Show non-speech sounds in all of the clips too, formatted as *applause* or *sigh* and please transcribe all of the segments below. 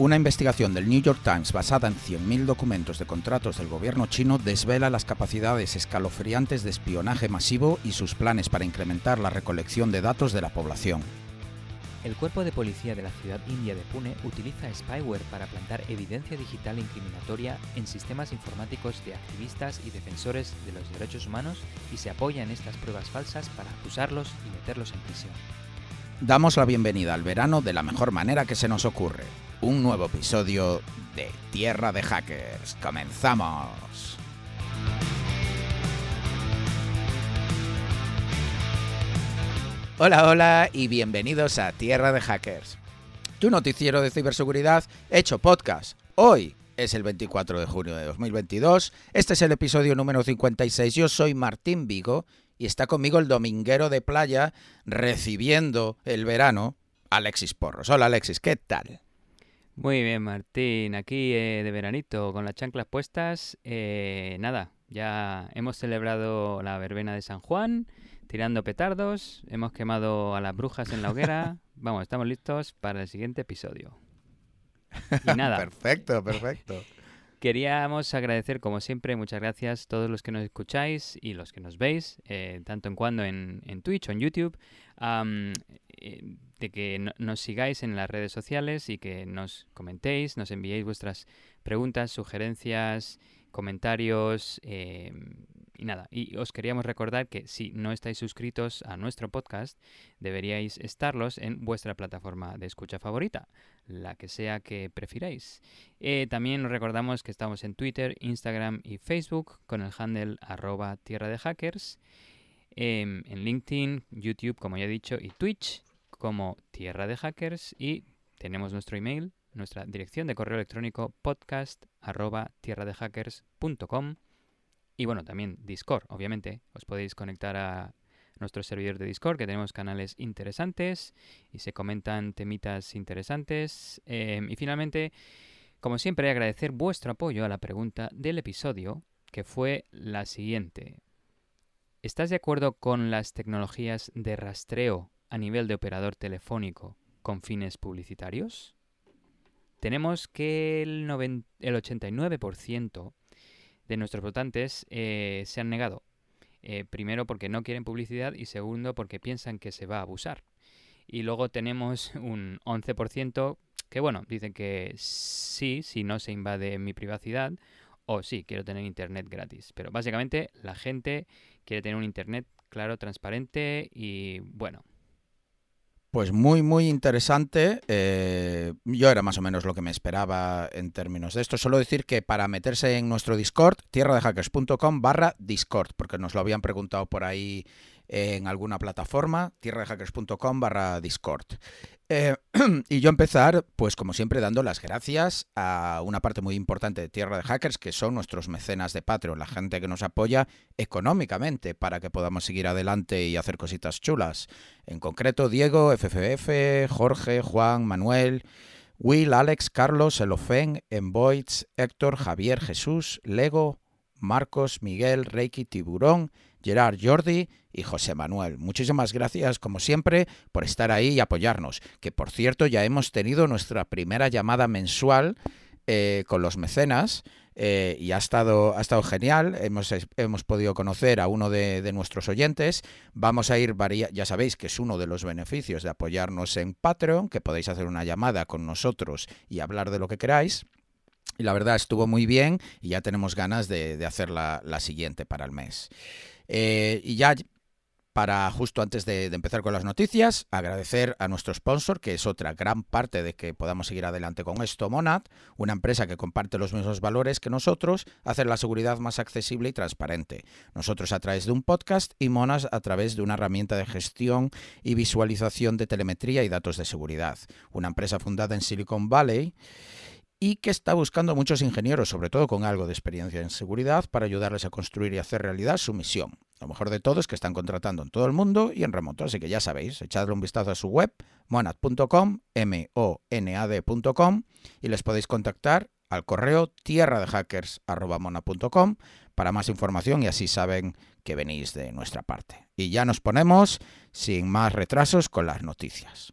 Una investigación del New York Times basada en 100.000 documentos de contratos del gobierno chino desvela las capacidades escalofriantes de espionaje masivo y sus planes para incrementar la recolección de datos de la población. El cuerpo de policía de la ciudad india de Pune utiliza spyware para plantar evidencia digital incriminatoria en sistemas informáticos de activistas y defensores de los derechos humanos y se apoya en estas pruebas falsas para acusarlos y meterlos en prisión. Damos la bienvenida al verano de la mejor manera que se nos ocurre. Un nuevo episodio de Tierra de Hackers. ¡Comenzamos! Hola, hola y bienvenidos a Tierra de Hackers. Tu noticiero de ciberseguridad hecho podcast. Hoy es el 24 de junio de 2022. Este es el episodio número 56. Yo soy Martín Vigo y está conmigo el dominguero de playa recibiendo el verano, Alexis Porros. Hola Alexis, ¿qué tal? Muy bien, Martín. Aquí eh, de veranito, con las chanclas puestas. Eh, nada, ya hemos celebrado la verbena de San Juan tirando petardos, hemos quemado a las brujas en la hoguera. *laughs* Vamos, estamos listos para el siguiente episodio. *laughs* Y nada. perfecto, perfecto. *laughs* Queríamos agradecer, como siempre, muchas gracias a todos los que nos escucháis y los que nos veis, eh, tanto en cuando en, Twitch o en YouTube, eh, de que nos sigáis en las redes sociales y que nos comentéis, nos enviéis vuestras preguntas, sugerencias, comentarios, eh, y nada, y os queríamos recordar que si no estáis suscritos a nuestro podcast, deberíais estarlos en vuestra plataforma de escucha favorita, la que sea que prefiráis. Eh, también os recordamos que estamos en Twitter, Instagram y Facebook con el handle arroba tierra de hackers, em, en LinkedIn, YouTube, como ya he dicho, y Twitch como tierra de hackers y tenemos nuestro email, nuestra dirección de correo electrónico podcast arroba y bueno, también Discord, obviamente. Os podéis conectar a nuestro servidor de Discord, que tenemos canales interesantes y se comentan temitas interesantes. Em, y finalmente, como siempre, agradecer vuestro apoyo a la pregunta del episodio, que fue la siguiente. ¿Estás de acuerdo con las tecnologías de rastreo a nivel de operador telefónico con fines publicitarios? Tenemos que el, el 89% de nuestros votantes eh, se han negado. Eh, primero porque no quieren publicidad y segundo porque piensan que se va a abusar. Y luego tenemos *laughs* un 11% que, bueno, dicen que sí, si no se invade mi privacidad, o sí, quiero tener internet gratis. Pero básicamente la gente quiere tener un internet claro, transparente y bueno, pues muy, muy interesante. Eh, yo era más o menos lo que me esperaba en términos de esto. Solo decir que para meterse en nuestro Discord, tierradehackers.com barra Discord, porque nos lo habían preguntado por ahí en alguna plataforma, tierradehackers.com barra Discord. Eh, *clears throat* y yo empezar, pues como siempre, dando las gracias a una parte muy importante de Tierra de Hackers, que son nuestros mecenas de Patreon, la gente que nos apoya económicamente para que podamos seguir adelante y hacer cositas chulas. En concreto, Diego, FFF, Jorge, Juan, Manuel, Will, Alex, Carlos, Elofen, Envoids, Héctor, Javier, Jesús, Lego, Marcos, Miguel, Reiki, Tiburón, Gerard, Jordi y José Manuel. Muchísimas gracias, como siempre, por estar ahí y apoyarnos. Que por cierto, ya hemos tenido nuestra primera llamada mensual eh, con los mecenas. Eh, y ha estado, ha estado genial. Hemos, hemos podido conocer a uno de, nuestros oyentes. Vamos a ir, ya sabéis que es uno de los beneficios de apoyarnos en Patreon, que podéis hacer una llamada con nosotros y hablar de lo que queráis. Y la verdad estuvo muy bien y ya tenemos ganas de, de hacer la, siguiente para el mes. Eh, y ya para justo antes de, empezar con las noticias, agradecer a nuestro sponsor, que es otra gran parte de que podamos seguir adelante con esto, Monad, una empresa que comparte los mismos valores que nosotros, hacer la seguridad más accesible y transparente. Nosotros a través de un podcast y Monad a través de una herramienta de gestión y visualización de telemetría y datos de seguridad. Una empresa fundada en Silicon Valley y que está buscando muchos ingenieros, sobre todo con algo de experiencia en seguridad, para ayudarles a construir y hacer realidad su misión. Lo mejor de todo es que están contratando en todo el mundo y en remoto, así que ya sabéis, echadle un vistazo a su web, monad.com, m-o-n-a-d.com, y les podéis contactar al correo tierra de hackers.monad.com para más información y así saben que venís de nuestra parte. Y ya nos ponemos, sin más retrasos, con las noticias.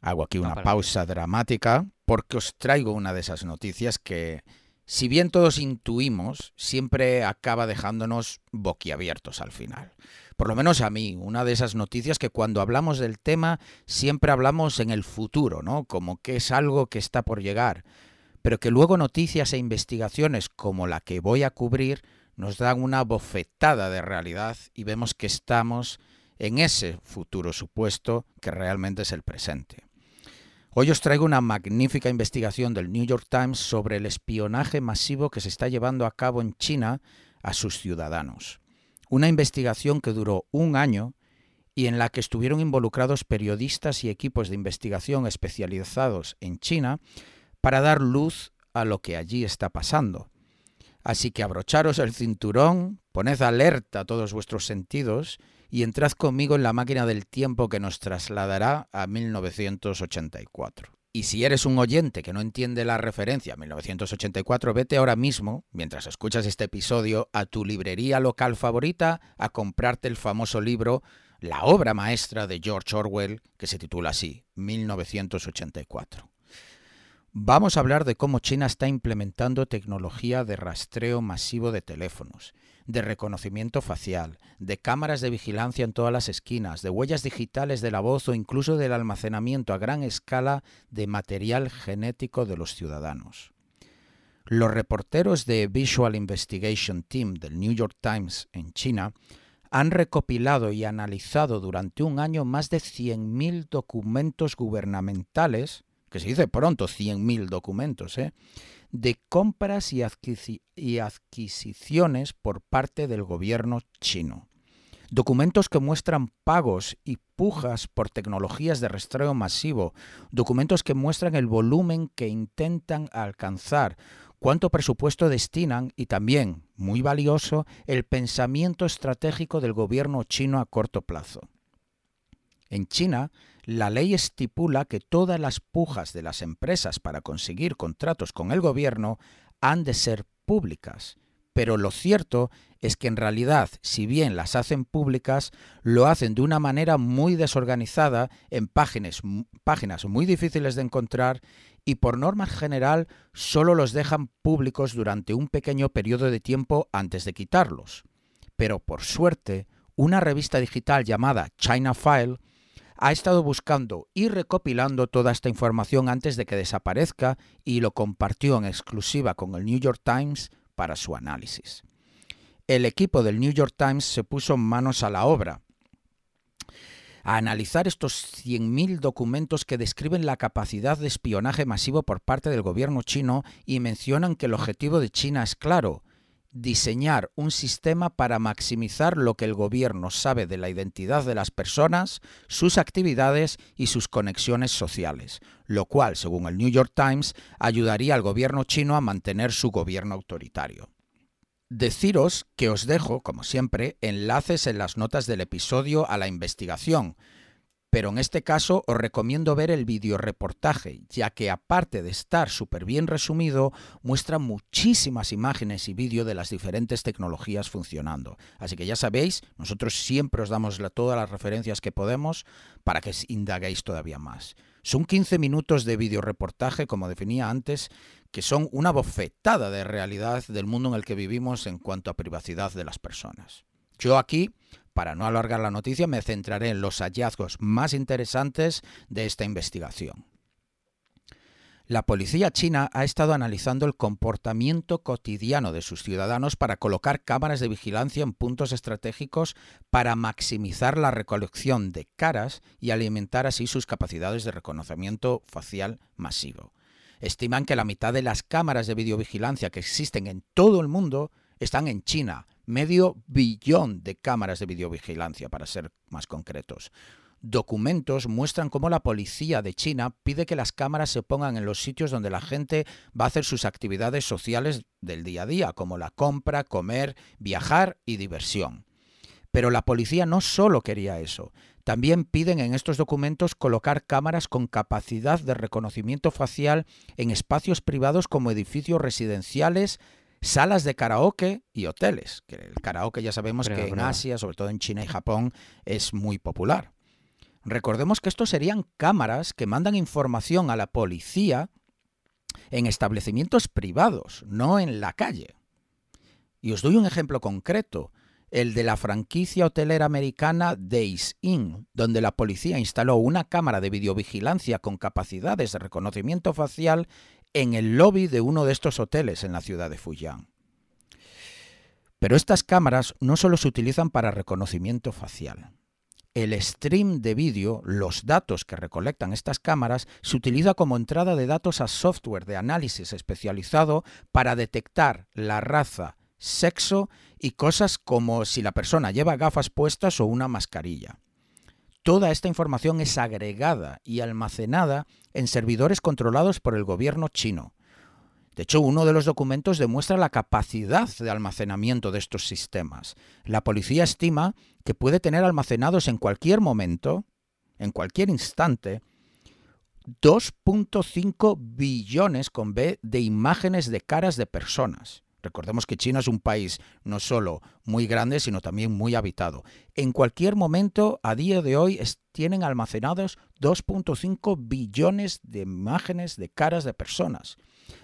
Hago aquí una pausa dramática porque os traigo una de esas noticias que, si bien todos intuimos, siempre acaba dejándonos boquiabiertos al final. Por lo menos a mí, una de esas noticias que cuando hablamos del tema siempre hablamos en el futuro, ¿no? Como que es algo que está por llegar, pero que luego noticias e investigaciones como la que voy a cubrir nos dan una bofetada de realidad y vemos que estamos en ese futuro supuesto que realmente es el presente. Hoy os traigo una magnífica investigación del New York Times sobre el espionaje masivo que se está llevando a cabo en China a sus ciudadanos. Una investigación que duró un año y en la que estuvieron involucrados periodistas y equipos de investigación especializados en China para dar luz a lo que allí está pasando. Así que abrocharos el cinturón, poned alerta a todos vuestros sentidos y entrad conmigo en la máquina del tiempo que nos trasladará a 1984. Y si eres un oyente que no entiende la referencia a 1984, vete ahora mismo, mientras escuchas este episodio, a tu librería local favorita a comprarte el famoso libro, la obra maestra de George Orwell, que se titula así, 1984. Vamos a hablar de cómo China está implementando tecnología de rastreo masivo de teléfonos, de reconocimiento facial, de cámaras de vigilancia en todas las esquinas, de huellas digitales de la voz o incluso del almacenamiento a gran escala de material genético de los ciudadanos. Los reporteros de Visual Investigation Team del New York Times en China han recopilado y analizado durante un año más de 100.000 documentos gubernamentales, que se dice pronto 100.000 documentos, ¿eh? De compras y, adquisi y, adquisiciones por parte del gobierno chino. Documentos que muestran pagos y pujas por tecnologías de rastreo masivo, documentos que muestran el volumen que intentan alcanzar, cuánto presupuesto destinan y también, muy valioso, el pensamiento estratégico del gobierno chino a corto plazo. En China, la ley estipula que todas las pujas de las empresas para conseguir contratos con el gobierno han de ser públicas. Pero lo cierto es que en realidad, si bien las hacen públicas, lo hacen de una manera muy desorganizada, en páginas, páginas muy difíciles de encontrar y por norma general solo los dejan públicos durante un pequeño periodo de tiempo antes de quitarlos. Pero por suerte, una revista digital llamada China File ha estado buscando y recopilando toda esta información antes de que desaparezca y lo compartió en exclusiva con el New York Times para su análisis. El equipo del New York Times se puso manos a la obra a analizar estos 100.000 documentos que describen la capacidad de espionaje masivo por parte del gobierno chino y mencionan que el objetivo de China es claro, diseñar un sistema para maximizar lo que el gobierno sabe de la identidad de las personas, sus actividades y sus conexiones sociales, lo cual, según el New York Times, ayudaría al gobierno chino a mantener su gobierno autoritario. Deciros que os dejo, como siempre, enlaces en las notas del episodio a la investigación, pero en este caso os recomiendo ver el videoreportaje, ya que aparte de estar súper bien resumido, muestra muchísimas imágenes y vídeo de las diferentes tecnologías funcionando. Así que ya sabéis, nosotros siempre os damos todas las referencias que podemos para que indaguéis todavía más. Son 15 minutos de videoreportaje, como definía antes, que son una bofetada de realidad del mundo en el que vivimos en cuanto a privacidad de las personas. Yo aquí para no alargar la noticia, me centraré en los hallazgos más interesantes de esta investigación. La policía china ha estado analizando el comportamiento cotidiano de sus ciudadanos para colocar cámaras de vigilancia en puntos estratégicos para maximizar la recolección de caras y alimentar así sus capacidades de reconocimiento facial masivo. Estiman que la mitad de las cámaras de videovigilancia que existen en todo el mundo están en China, medio billón de cámaras de videovigilancia, para ser más concretos. Documentos muestran cómo la policía de China pide que las cámaras se pongan en los sitios donde la gente va a hacer sus actividades sociales del día a día, como la compra, comer, viajar y diversión. Pero la policía no solo quería eso, también piden en estos documentos colocar cámaras con capacidad de reconocimiento facial en espacios privados como edificios residenciales, salas de karaoke y hoteles, que el karaoke ya sabemos que en. Asia, sobre todo en China y Japón, es muy popular. Recordemos que estos serían cámaras que mandan información a la policía en establecimientos privados, no en la calle. Y os doy un ejemplo concreto, el de la franquicia hotelera americana Days Inn, donde la policía instaló una cámara de videovigilancia con capacidades de reconocimiento facial en el lobby de uno de estos hoteles en la ciudad de Fujian. Pero estas cámaras no solo se utilizan para reconocimiento facial. El stream de vídeo, los datos que recolectan estas cámaras, se utiliza como entrada de datos a software de análisis especializado para detectar la raza, sexo y cosas como si la persona lleva gafas puestas o una mascarilla. Toda esta información es agregada y almacenada en servidores controlados por el gobierno chino. De hecho, uno de los documentos demuestra la capacidad de almacenamiento de estos sistemas. La policía estima que puede tener almacenados en cualquier momento, en cualquier instante, 2.5 billones con B de imágenes de caras de personas. Recordemos que China es un país no solo muy grande, sino también muy habitado. En cualquier momento, a día de hoy, tienen almacenados 2.5 billones de imágenes de caras de personas.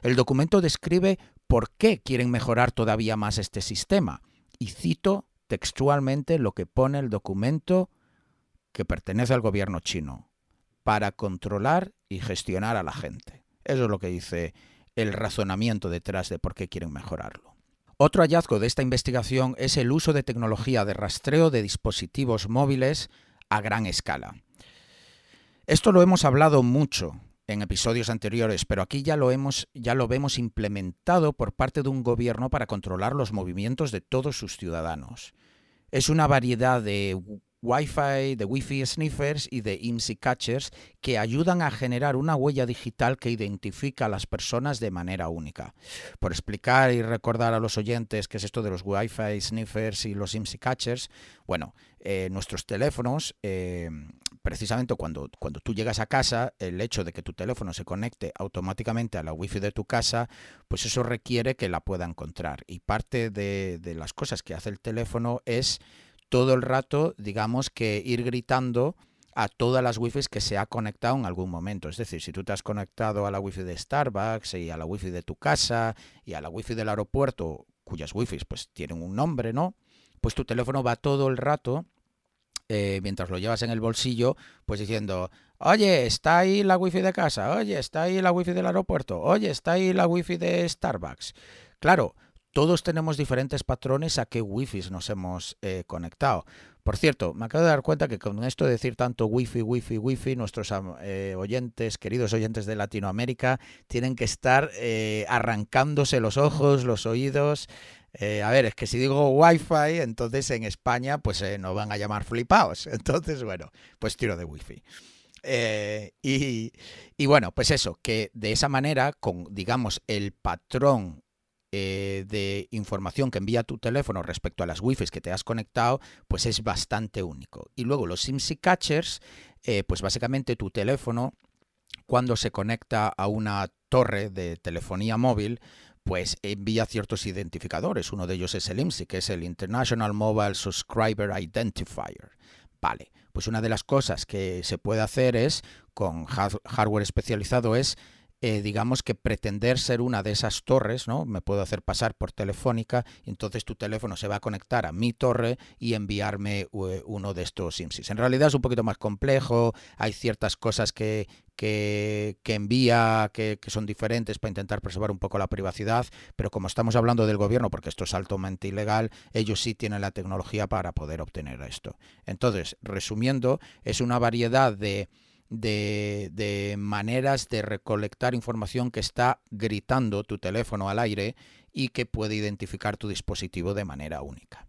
El documento describe por qué quieren mejorar todavía más este sistema. Y cito textualmente lo que pone el documento que pertenece al gobierno chino, para controlar y gestionar a la gente. Eso es lo que dice el razonamiento detrás de por qué quieren mejorarlo. Otro hallazgo de esta investigación es el uso de tecnología de rastreo de dispositivos móviles a gran escala. Esto lo hemos hablado mucho en episodios anteriores, pero aquí ya lo hemos ya lo vemos implementado por parte de un gobierno para controlar los movimientos de todos sus ciudadanos. Es una variedad de Wi-Fi, de Wi-Fi sniffers y de IMSI catchers que ayudan a generar una huella digital que identifica a las personas de manera única. Por explicar y recordar a los oyentes qué es esto de los Wi-Fi sniffers y los IMSI catchers, bueno, eh, nuestros teléfonos, eh, precisamente cuando, cuando tú llegas a casa, el hecho de que tu teléfono se conecte automáticamente a la Wi-Fi de tu casa, pues eso requiere que la pueda encontrar. Y parte de, de las cosas que hace el teléfono es todo el rato, digamos que ir gritando a todas las wifi que se ha conectado en algún momento. Es decir, si tú te has conectado a la wifi de Starbucks y a la wifi de tu casa y a la wifi del aeropuerto, cuyas wifi pues tienen un nombre, ¿no? Pues tu teléfono va todo el rato, eh, mientras lo llevas en el bolsillo, pues diciendo, oye, está ahí la wifi de casa, oye, está ahí la wifi del aeropuerto, oye, está ahí la wifi de Starbucks. Claro, todos tenemos diferentes patrones a qué wifi nos hemos eh, conectado. Por cierto, me acabo de dar cuenta que con esto de decir tanto wifi, wifi, wifi, nuestros eh, oyentes, queridos oyentes de Latinoamérica, tienen que estar eh, arrancándose los ojos, los oídos. a ver, es que si digo wifi, entonces en España pues nos van a llamar flipaos. *laughs* Entonces, bueno, pues tiro de wifi. y, y, bueno, pues eso, que de esa manera, con digamos el patrón eh, de información que envía tu teléfono respecto a las wifi que te has conectado, pues es bastante único. Y luego los SIMSI catchers, eh, pues básicamente tu teléfono, cuando se conecta a una torre de telefonía móvil, pues envía ciertos identificadores. Uno de ellos es el IMSI, que es el International Mobile Subscriber Identifier. Vale, pues una de las cosas que se puede hacer es, con hardware especializado, es eh, digamos que pretender ser una de esas torres, ¿no? Me puedo hacer pasar por telefónica entonces tu teléfono se va a conectar a mi torre y enviarme eh, uno de estos IMSIs. En realidad es un poquito más complejo, hay ciertas cosas que, que, envía que, que, son diferentes para intentar preservar un poco la privacidad, pero como estamos hablando del gobierno, porque esto es altamente ilegal, ellos sí tienen la tecnología para poder obtener esto. Entonces, resumiendo, es una variedad de de, maneras de recolectar información que está gritando tu teléfono al aire y que puede identificar tu dispositivo de manera única.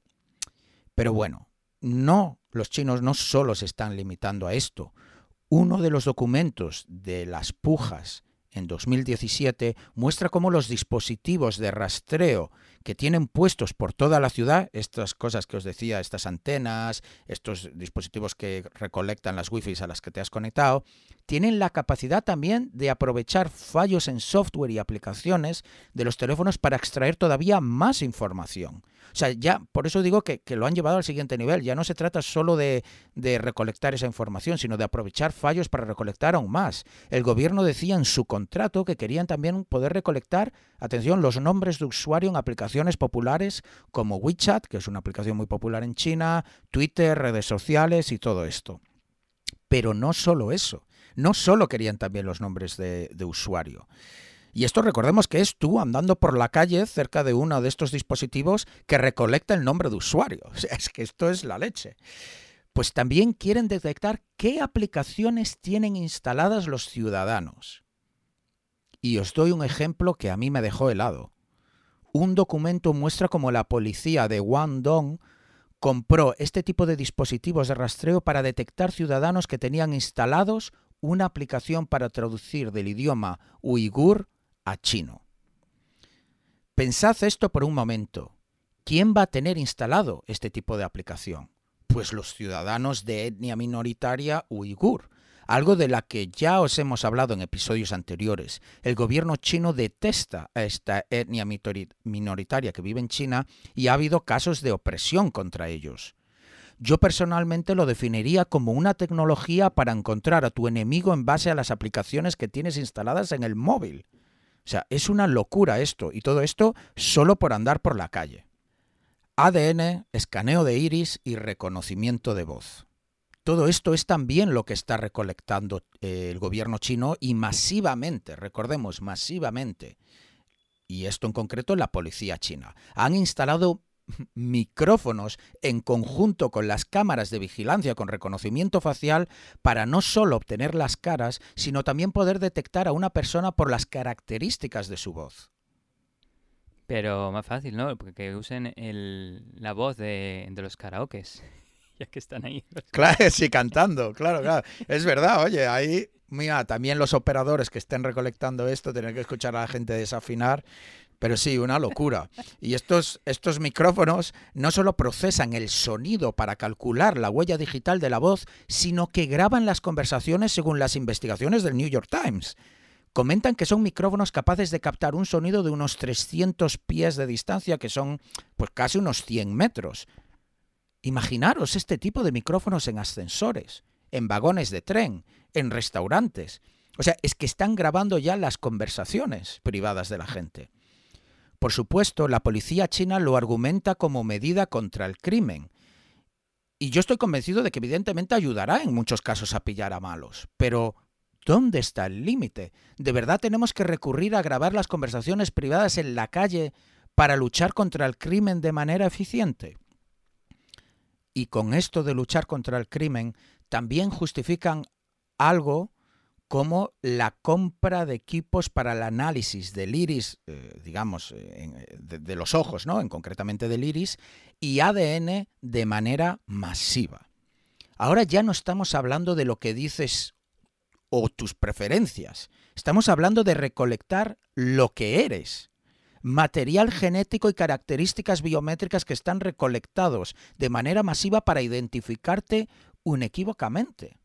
Pero bueno, no, los chinos no solo se están limitando a esto. Uno de los documentos de las pujas en 2017 muestra cómo los dispositivos de rastreo que tienen puestos por toda la ciudad estas cosas que os decía, estas antenas, estos dispositivos que recolectan las wifi a las que te has conectado, tienen la capacidad también de aprovechar fallos en software y aplicaciones de los teléfonos para extraer todavía más información. O sea, ya por eso digo que, lo han llevado al siguiente nivel. Ya no se trata solo de, de, recolectar esa información, sino de aprovechar fallos para recolectar aún más. El gobierno decía en su contrato que querían también poder recolectar, atención, los nombres de usuario en aplicaciones populares como WeChat, que es una aplicación muy popular en China, Twitter, redes sociales y todo esto. Pero no solo eso. No solo querían también los nombres de, de usuario. Y esto recordemos que es tú andando por la calle cerca de uno de estos dispositivos que recolecta el nombre de usuario. *laughs* O sea, es que esto es la leche. Pues también quieren detectar qué aplicaciones tienen instaladas los ciudadanos. Y os doy un ejemplo que a mí me dejó helado. Un documento muestra cómo la policía de Guangdong compró este tipo de dispositivos de rastreo para detectar ciudadanos que tenían instalados una aplicación para traducir del idioma uigur a chino. Pensad esto por un momento. ¿Quién va a tener instalado este tipo de aplicación? Pues los ciudadanos de etnia minoritaria uigur, algo de la que ya os hemos hablado en episodios anteriores. El gobierno chino detesta a esta etnia minoritaria que vive en China y ha habido casos de opresión contra ellos. Yo personalmente lo definiría como una tecnología para encontrar a tu enemigo en base a las aplicaciones que tienes instaladas en el móvil. O sea, es una locura esto, y todo esto solo por andar por la calle. ADN, escaneo de iris y reconocimiento de voz. Todo esto es también lo que está recolectando eh, el gobierno chino y masivamente, recordemos, masivamente, y esto en concreto la policía china. Han instalado micrófonos en conjunto con las cámaras de vigilancia con reconocimiento facial para no solo obtener las caras, sino también poder detectar a una persona por las características de su voz. Pero más fácil, ¿no? Porque que usen la voz de, los karaokes, ya que están ahí. *laughs* Claro, sí, cantando, claro, claro. Es verdad, oye, ahí, mira, también los operadores que estén recolectando esto, tener que escuchar a la gente desafinar, pero sí, una locura. Y estos, estos micrófonos no solo procesan el sonido para calcular la huella digital de la voz, sino que graban las conversaciones según las investigaciones del New York Times. Comentan que son micrófonos capaces de captar un sonido de unos 300 pies de distancia, que son pues casi unos 100 metros. Imaginaros este tipo de micrófonos en ascensores, en vagones de tren, en restaurantes. O sea, es que están grabando ya las conversaciones privadas de la gente. Por supuesto, la policía china lo argumenta como medida contra el crimen. Y yo estoy convencido de que evidentemente ayudará en muchos casos a pillar a malos. Pero, ¿dónde está el límite? ¿De verdad tenemos que recurrir a grabar las conversaciones privadas en la calle para luchar contra el crimen de manera eficiente? Y con esto de luchar contra el crimen, también justifican algo como la compra de equipos para el análisis del iris, eh, digamos, eh, de, los ojos, ¿no? En concretamente del iris, y ADN de manera masiva. Ahora ya no estamos hablando de lo que dices o tus preferencias. Estamos hablando de recolectar lo que eres. Material genético y características biométricas que están recolectados de manera masiva para identificarte inequívocamente.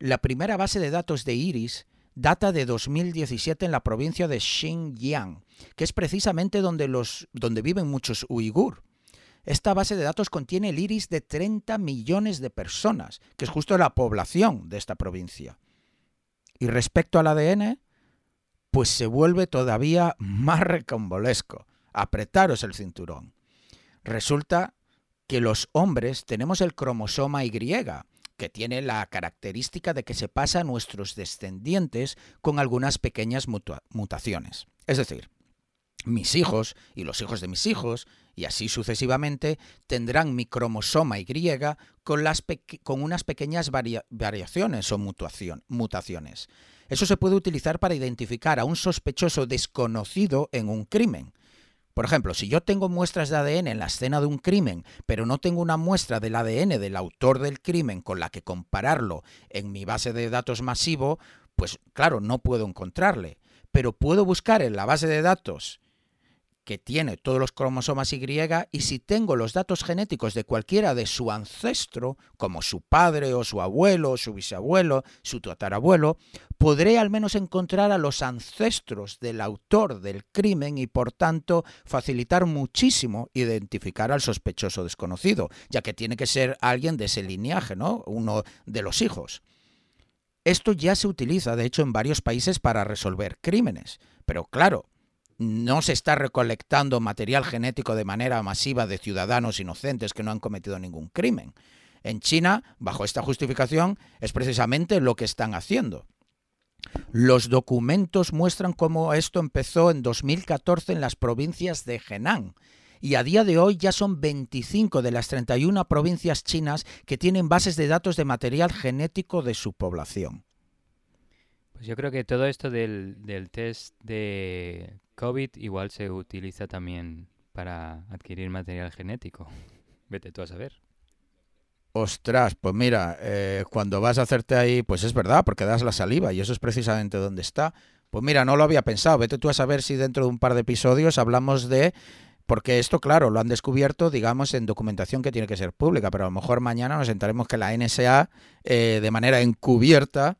La primera base de datos de Iris data de 2017 en la provincia de Xinjiang, que es precisamente donde, los, donde viven muchos uigur. Esta base de datos contiene el iris de 30 millones de personas, que es justo la población de esta provincia. Y respecto al ADN, pues se vuelve todavía más recombolesco. Apretaros el cinturón. Resulta que los hombres tenemos el cromosoma Y, que tiene la característica de que se pasa a nuestros descendientes con algunas pequeñas mutaciones. Es decir, mis hijos y los hijos de mis hijos, y así sucesivamente, tendrán mi cromosoma Y con, las con unas pequeñas variaciones o mutaciones. Eso se puede utilizar para identificar a un sospechoso desconocido en un crimen. Por ejemplo, si yo tengo muestras de ADN en la escena de un crimen, pero no tengo una muestra del ADN del autor del crimen con la que compararlo en mi base de datos masivo, pues claro, no puedo encontrarle. Pero puedo buscar en la base de datos que tiene todos los cromosomas Y y si tengo los datos genéticos de cualquiera de su ancestro, como su padre o su abuelo, su bisabuelo, su tatarabuelo, podré al menos encontrar a los ancestros del autor del crimen y por tanto facilitar muchísimo identificar al sospechoso desconocido, ya que tiene que ser alguien de ese linaje, ¿no? Uno de los hijos. Esto ya se utiliza, de hecho, en varios países para resolver crímenes. Pero claro, no se está recolectando material genético de manera masiva de ciudadanos inocentes que no han cometido ningún crimen. En China, bajo esta justificación, es precisamente lo que están haciendo. Los documentos muestran cómo esto empezó en 2014 en las provincias de Henan y a día de hoy ya son 25 de las 31 provincias chinas que tienen bases de datos de material genético de su población. Pues yo creo que todo esto del, del test de COVID igual se utiliza también para adquirir material genético. *laughs* Vete tú a saber. Ostras, pues mira, eh, cuando vas a hacerte ahí, pues es verdad, porque das la saliva y eso es precisamente donde está. Pues mira, no lo había pensado. Vete tú a saber si dentro de un par de episodios hablamos de porque esto, claro, lo han descubierto, digamos, en documentación que tiene que ser pública, pero a lo mejor mañana nos enteremos que la NSA, eh, de manera encubierta,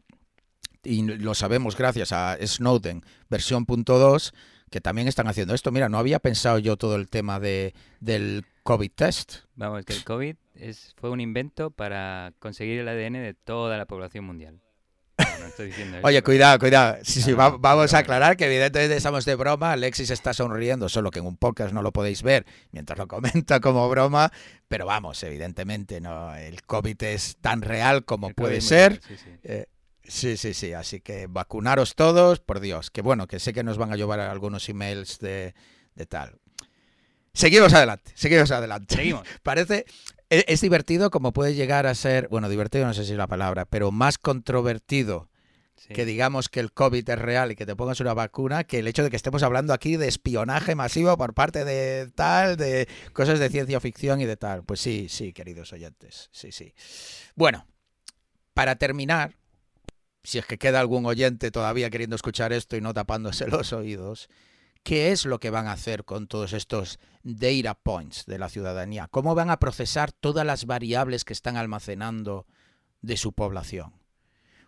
y lo sabemos gracias a Snowden, versión punto .2, que también están haciendo esto. Mira, no había pensado yo todo el tema de, del COVID test. Vamos, que el COVID es, fue un invento para conseguir el ADN de toda la población mundial. *laughs* Oye, cuidado, cuidado. Sí, sí, vamos a aclarar que evidentemente estamos de broma. Alexis está sonriendo, solo que en un podcast no lo podéis ver mientras lo *laughs* comenta como broma. Pero vamos, evidentemente, no. El COVID es tan real como puede ser. Eh, Sí, sí, sí. Así que vacunaros todos, por Dios. Que bueno, que sé que nos van a llevar algunos emails de, tal. Seguimos adelante, seguimos adelante. Seguimos. *laughs* Parece, e, es, divertido como puede llegar a ser, bueno, divertido no sé si es la palabra, pero más controvertido que digamos que el COVID es real y que te pongas una vacuna, que el hecho de que estemos hablando aquí de espionaje masivo por parte de tal, de cosas de ciencia ficción y de tal. Pues sí, sí, queridos oyentes, sí, sí. Bueno, para terminar, si es que queda algún oyente todavía queriendo escuchar esto y no tapándose *laughs* los oídos, ¿qué es lo que van a hacer con todos estos data points de la ciudadanía? ¿Cómo van a procesar todas las variables que están almacenando de su población?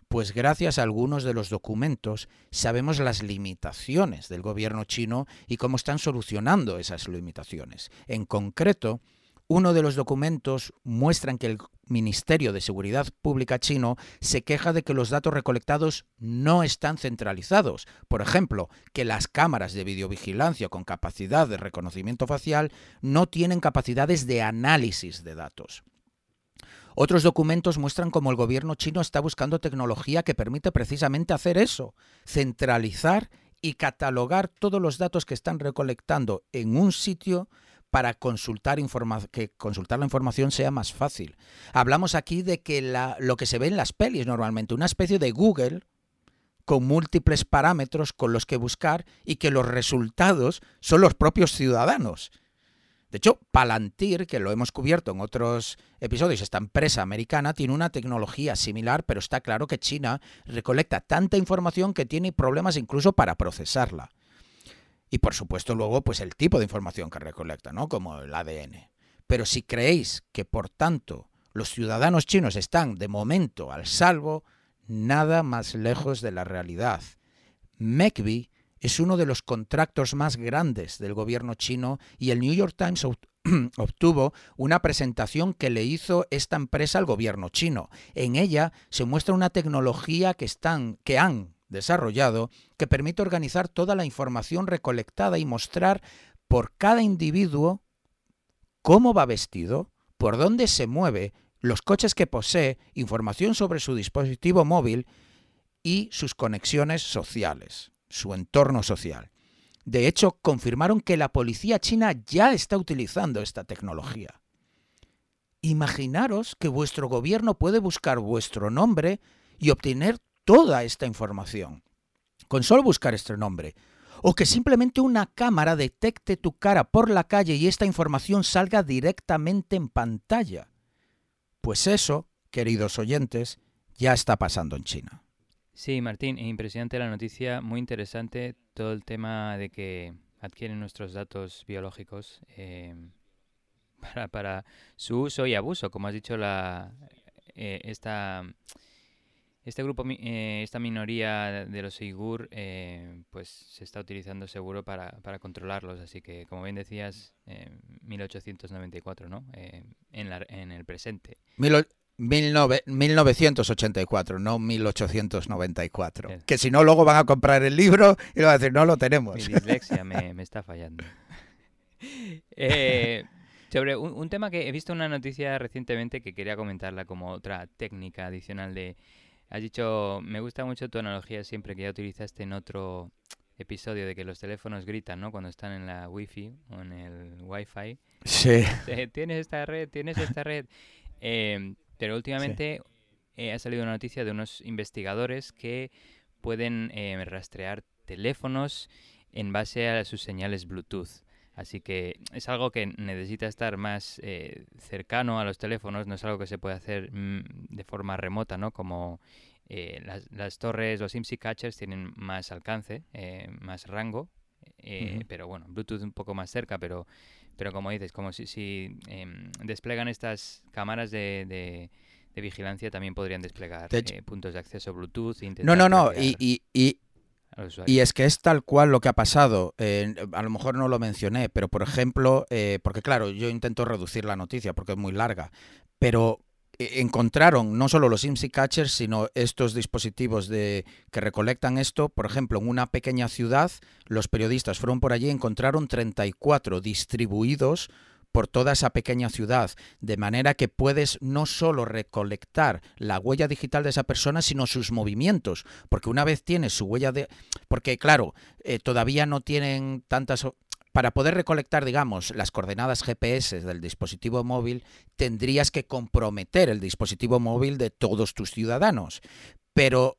Pues gracias a algunos de los documentos sabemos las limitaciones del gobierno chino y cómo están solucionando esas limitaciones. En concreto, uno de los documentos muestran que el Ministerio de Seguridad Pública chino se queja de que los datos recolectados no están centralizados. Por ejemplo, que las cámaras de videovigilancia con capacidad de reconocimiento facial no tienen capacidades de análisis de datos. Otros documentos muestran cómo el gobierno chino está buscando tecnología que permite precisamente hacer eso, centralizar y catalogar todos los datos que están recolectando en un sitio para consultar que consultar la información sea más fácil. Hablamos aquí de que lo que se ve en las pelis normalmente, una especie de Google con múltiples parámetros con los que buscar y que los resultados son los propios ciudadanos. De hecho, Palantir, que lo hemos cubierto en otros episodios, esta empresa americana tiene una tecnología similar, pero está claro que China recolecta tanta información que tiene problemas incluso para procesarla. Y por supuesto luego pues el tipo de información que recolecta, ¿no? Como el ADN. Pero si creéis que por tanto los ciudadanos chinos están de momento al salvo, nada más lejos de la realidad. MECBI es uno de los contratos más grandes del gobierno chino y el New York Times *clears throat* obtuvo una presentación que le hizo esta empresa al gobierno chino. En ella se muestra una tecnología que, están, que han desarrollado que permite organizar toda la información recolectada y mostrar por cada individuo cómo va vestido, por dónde se mueve, los coches que posee, información sobre su dispositivo móvil y sus conexiones sociales, su entorno social. De hecho, confirmaron que la policía china ya está utilizando esta tecnología. Imaginaros que vuestro gobierno puede buscar vuestro nombre y obtener toda esta información. Con solo buscar este nombre. O que simplemente una cámara detecte tu cara por la calle y esta información salga directamente en pantalla. Pues eso, queridos oyentes, ya está pasando en China. Sí, Martín, impresionante la noticia, muy interesante todo el tema de que adquieren nuestros datos biológicos eh, *laughs* para, para, su uso y abuso, como has dicho, la, eh, esta, este grupo, eh, esta minoría de los Uigur, eh, pues se está utilizando seguro para, para, controlarlos. Así que, como bien decías, 1894, ¿no? en, la, en el presente. 1984, no 1894. Que si no, luego van a comprar el libro y van a decir, no lo tenemos. Mi dislexia me, me está fallando. *laughs* eh, sobre un, tema que he visto una noticia recientemente que quería comentarla como otra técnica adicional de... Has dicho, me gusta mucho tu analogía siempre que ya utilizaste en otro episodio de que los teléfonos gritan, ¿no? Cuando están en la wifi o en el wifi. Sí. *laughs* Tienes esta red, tienes esta red. *laughs* Eh, pero últimamente eh, ha salido una noticia de unos investigadores que pueden eh, rastrear teléfonos en base a sus señales Bluetooth. Así que es algo que necesita estar más eh, cercano a los teléfonos, no es algo que se puede hacer mm, de forma remota, ¿no? Como eh, las, las, torres, los IMSI catchers tienen más alcance, eh, más rango, pero bueno, Bluetooth un poco más cerca, pero, pero como dices, como si, si em, desplegan estas cámaras de, de, vigilancia, también podrían desplegar puntos de acceso Bluetooth. E no, no, no, y, y y es que es tal cual lo que ha pasado. A lo mejor no lo mencioné, pero por ejemplo, eh, porque claro, yo intento reducir la noticia porque es muy larga, pero eh, encontraron no solo los IMSI catchers, sino estos dispositivos de, que recolectan esto. Por ejemplo, en una pequeña ciudad, los periodistas fueron por allí y encontraron 34 distribuidos por toda esa pequeña ciudad, de manera que puedes no solo recolectar la huella digital de esa persona, sino sus movimientos, porque una vez tienes su huella de... porque claro, eh, todavía no tienen tantas... Para poder recolectar, digamos, las coordenadas GPS del dispositivo móvil, tendrías que comprometer el dispositivo móvil de todos tus ciudadanos. Pero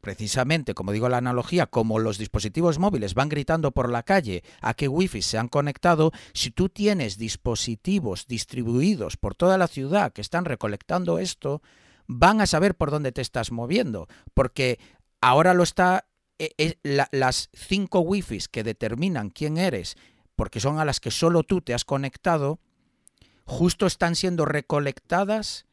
precisamente, como digo la analogía, como los dispositivos móviles van gritando por la calle a qué wifi se han conectado, si tú tienes dispositivos distribuidos por toda la ciudad que están recolectando esto, van a saber por dónde te estás moviendo, porque ahora lo está eh, eh, las cinco wifis que determinan quién eres, porque son a las que solo tú te has conectado, justo están siendo recolectadas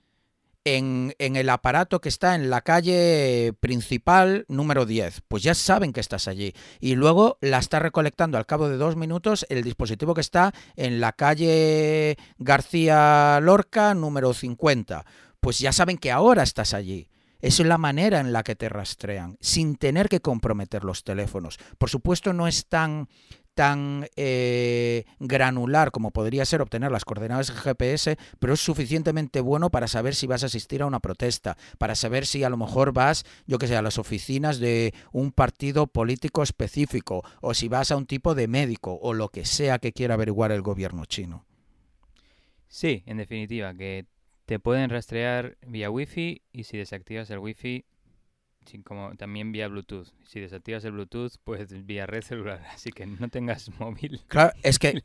en, el aparato que está en la calle principal número 10. Pues ya saben que estás allí. Y luego la está recolectando al cabo de dos minutos el dispositivo que está en la calle García Lorca número 50. Pues ya saben que ahora estás allí. Esa es la manera en la que te rastrean, sin tener que comprometer los teléfonos. Por supuesto, no es tan, tan eh, granular como podría ser obtener las coordenadas GPS, pero es suficientemente bueno para saber si vas a asistir a una protesta, para saber si a lo mejor vas, yo que sé, a las oficinas de un partido político específico, o si vas a un tipo de médico, o lo que sea que quiera averiguar el gobierno chino. Sí, en definitiva, que te pueden rastrear vía Wi-Fi y si desactivas el Wi-Fi como también vía Bluetooth. Si desactivas el Bluetooth, pues vía red celular. *laughs* Así que no tengas *laughs* móvil. Claro, es *laughs* que,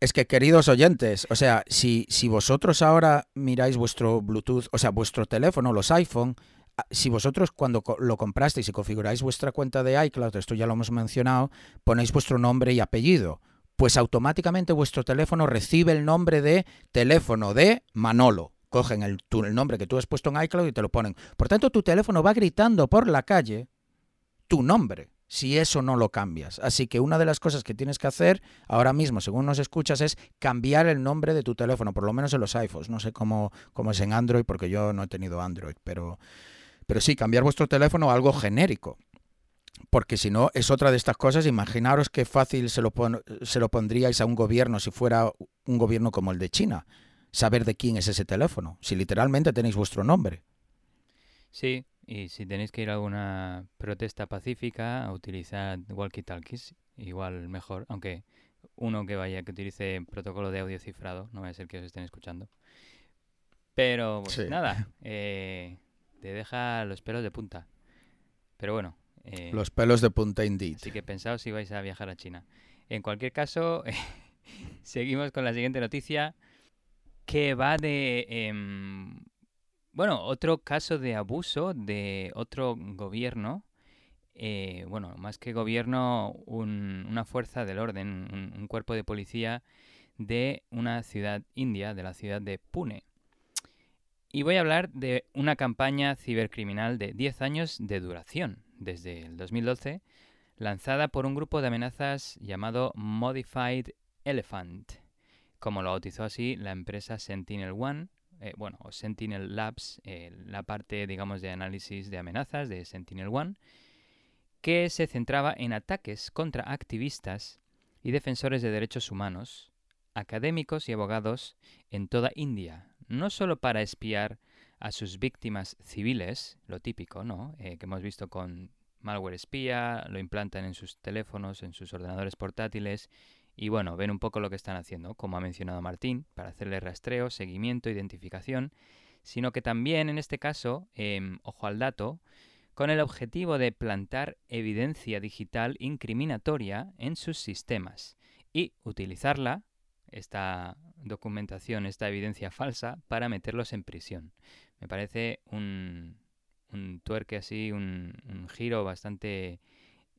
es que queridos oyentes, o sea, si, si vosotros ahora miráis vuestro Bluetooth, o sea, vuestro teléfono, los iPhone, ah, si vosotros cuando lo comprasteis y configuráis vuestra cuenta de iCloud, esto ya lo hemos mencionado, ponéis vuestro nombre y apellido, pues automáticamente vuestro teléfono recibe el nombre de teléfono de Manolo cogen el, el nombre que tú has puesto en iCloud y te lo ponen. Por tanto, tu teléfono va gritando por la calle tu nombre si eso no lo cambias. Así que una de las cosas que tienes que hacer ahora mismo, según nos escuchas, es cambiar el nombre de tu teléfono, por lo menos en los iPhones. No sé cómo, cómo es en Android, porque yo no he tenido Android, pero, pero sí, cambiar vuestro teléfono a algo genérico. Porque si no, es otra de estas cosas. Imaginaros qué fácil se lo, se lo pondríais a un gobierno si fuera un gobierno como el de China saber de quién es ese teléfono, si literalmente tenéis vuestro nombre. Sí, y si tenéis que ir a alguna protesta pacífica, utilizad walkie-talkies, igual mejor, aunque uno que vaya que utilice protocolo de audio cifrado, no va a ser que os estén escuchando. Pero pues, nada, *laughs* eh, te deja los pelos de punta. Pero bueno. Eh, los pelos de punta indeed. Así que pensaos si vais a viajar a China. En cualquier caso, *laughs* seguimos con la siguiente noticia que va de... Em, bueno, otro caso de abuso de otro gobierno eh, bueno, más que gobierno, una fuerza del orden, un, cuerpo de policía de una ciudad india, de la ciudad de Pune. Y voy a hablar de una campaña cibercriminal de 10 años de duración, desde el 2012, lanzada por un grupo de amenazas llamado Modified Elephant, como lo bautizó así la empresa Sentinel One, eh, bueno, o Sentinel Labs, eh, la parte, digamos, de análisis de amenazas de Sentinel One, que se centraba en ataques contra activistas y defensores de derechos humanos, académicos y abogados en toda India, no solo para espiar a sus víctimas civiles, lo típico, ¿no? Eh, que hemos visto con malware espía, lo implantan en sus teléfonos, en sus ordenadores portátiles y bueno, ven un poco lo que están haciendo, como ha mencionado Martín, para hacerle rastreo, seguimiento, identificación, sino que también en este caso, em, ojo al dato, con el objetivo de plantar evidencia digital incriminatoria en sus sistemas y utilizarla, esta documentación, esta evidencia falsa, para meterlos en prisión. Me parece un, un tuerque así, un, giro bastante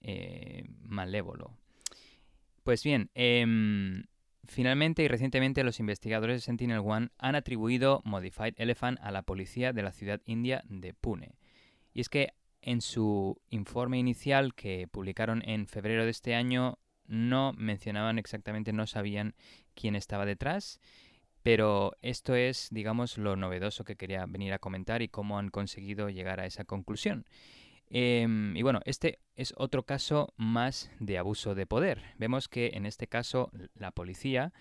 eh, malévolo. Pues bien, em, finalmente y recientemente los investigadores de Sentinel One han atribuido Modified Elephant a la policía de la ciudad india de Pune. Y es que en su informe inicial que publicaron en febrero de este año no mencionaban exactamente, no sabían quién estaba detrás, pero esto es, digamos, lo novedoso que quería venir a comentar y cómo han conseguido llegar a esa conclusión. Em, y bueno, este es otro caso más de abuso de poder. Vemos que en este caso la policía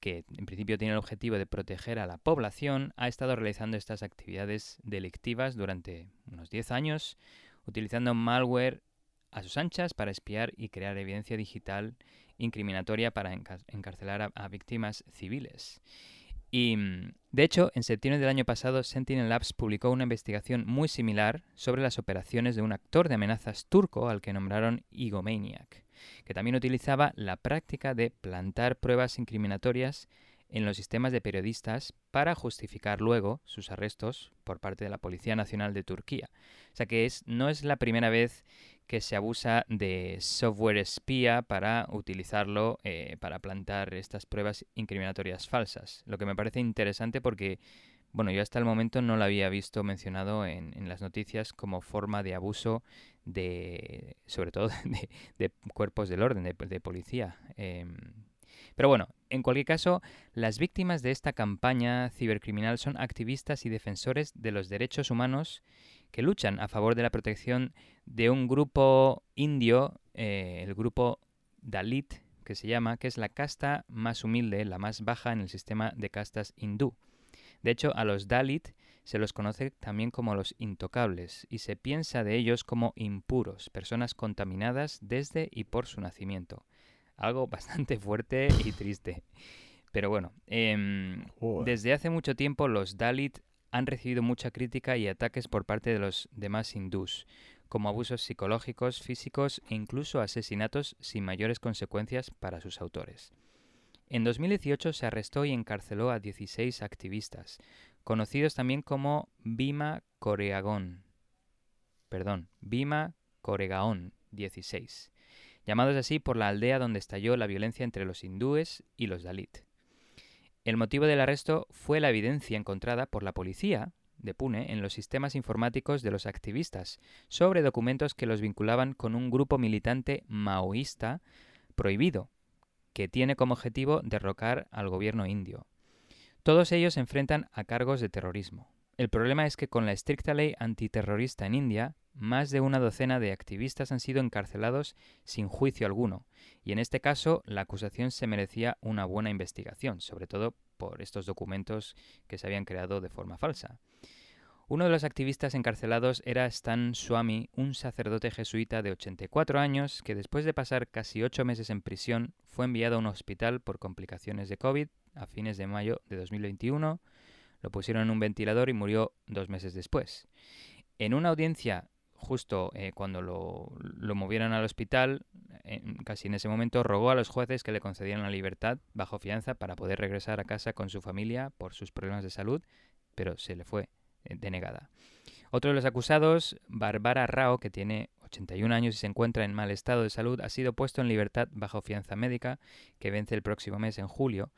que en principio tiene el objetivo de proteger a la población, ha estado realizando estas actividades delictivas durante unos 10 años, utilizando malware a sus anchas para espiar y crear evidencia digital incriminatoria para encarcelar a, víctimas civiles. Y, de hecho, en septiembre del año pasado, Sentinel Labs publicó una investigación muy similar sobre las operaciones de un actor de amenazas turco al que nombraron Egomaniac que también utilizaba la práctica de plantar pruebas incriminatorias en los sistemas de periodistas para justificar luego sus arrestos por parte de la Policía Nacional de Turquía. O sea que es, no es la primera vez que se abusa de software espía para utilizarlo eh, para plantar estas pruebas incriminatorias falsas. Lo que me parece interesante porque bueno, yo hasta el momento no lo había visto mencionado en, las noticias como forma de abuso de, sobre todo, *laughs* de, cuerpos del orden, de, policía. Em, pero bueno, en cualquier caso, las víctimas de esta campaña cibercriminal son activistas y defensores de los derechos humanos que luchan a favor de la protección de un grupo indio, eh, el grupo Dalit, que se llama, que es la casta más humilde, la más baja en el sistema de castas hindú. De hecho, a los Dalit se los conoce también como los intocables y se piensa de ellos como impuros, personas contaminadas desde y por su nacimiento. Algo *laughs* bastante fuerte y triste. Pero bueno, em, desde hace mucho tiempo los Dalit han recibido mucha crítica y ataques por parte de los demás hindús, como abusos psicológicos, físicos e incluso asesinatos sin mayores consecuencias para sus autores. En 2018 se arrestó y encarceló a 16 activistas, conocidos también como Bima Coreagón. Perdón, Bima Coregaón 16, llamados así por la aldea donde estalló la violencia entre los hindúes y los Dalit. El motivo del arresto fue la evidencia encontrada por la policía de Pune en los sistemas informáticos de los activistas sobre documentos que los vinculaban con un grupo militante maoísta prohibido que tiene como objetivo derrocar al gobierno indio. Todos ellos se enfrentan a cargos de terrorismo. El problema es que con la estricta ley antiterrorista en India, más de una docena de activistas han sido encarcelados sin juicio alguno, y en este caso la acusación se merecía una buena investigación, sobre todo por estos documentos que se habían creado de forma falsa. Uno de los activistas encarcelados era Stan Swami, un sacerdote jesuita de 84 años que después de pasar casi ocho meses en prisión fue enviado a un hospital por complicaciones de COVID a fines de mayo de 2021. Lo pusieron en un ventilador y murió dos meses después. En una audiencia justo eh, cuando lo, movieron al hospital, casi en ese momento, rogó a los jueces que le concedieran la libertad bajo fianza para poder regresar a casa con su familia por sus problemas de salud, pero se le fue eh, denegada. Otro de los acusados, Barbara Rao, que tiene 81 años y se encuentra en mal estado de salud, ha sido puesto en libertad bajo fianza médica que vence el próximo mes en julio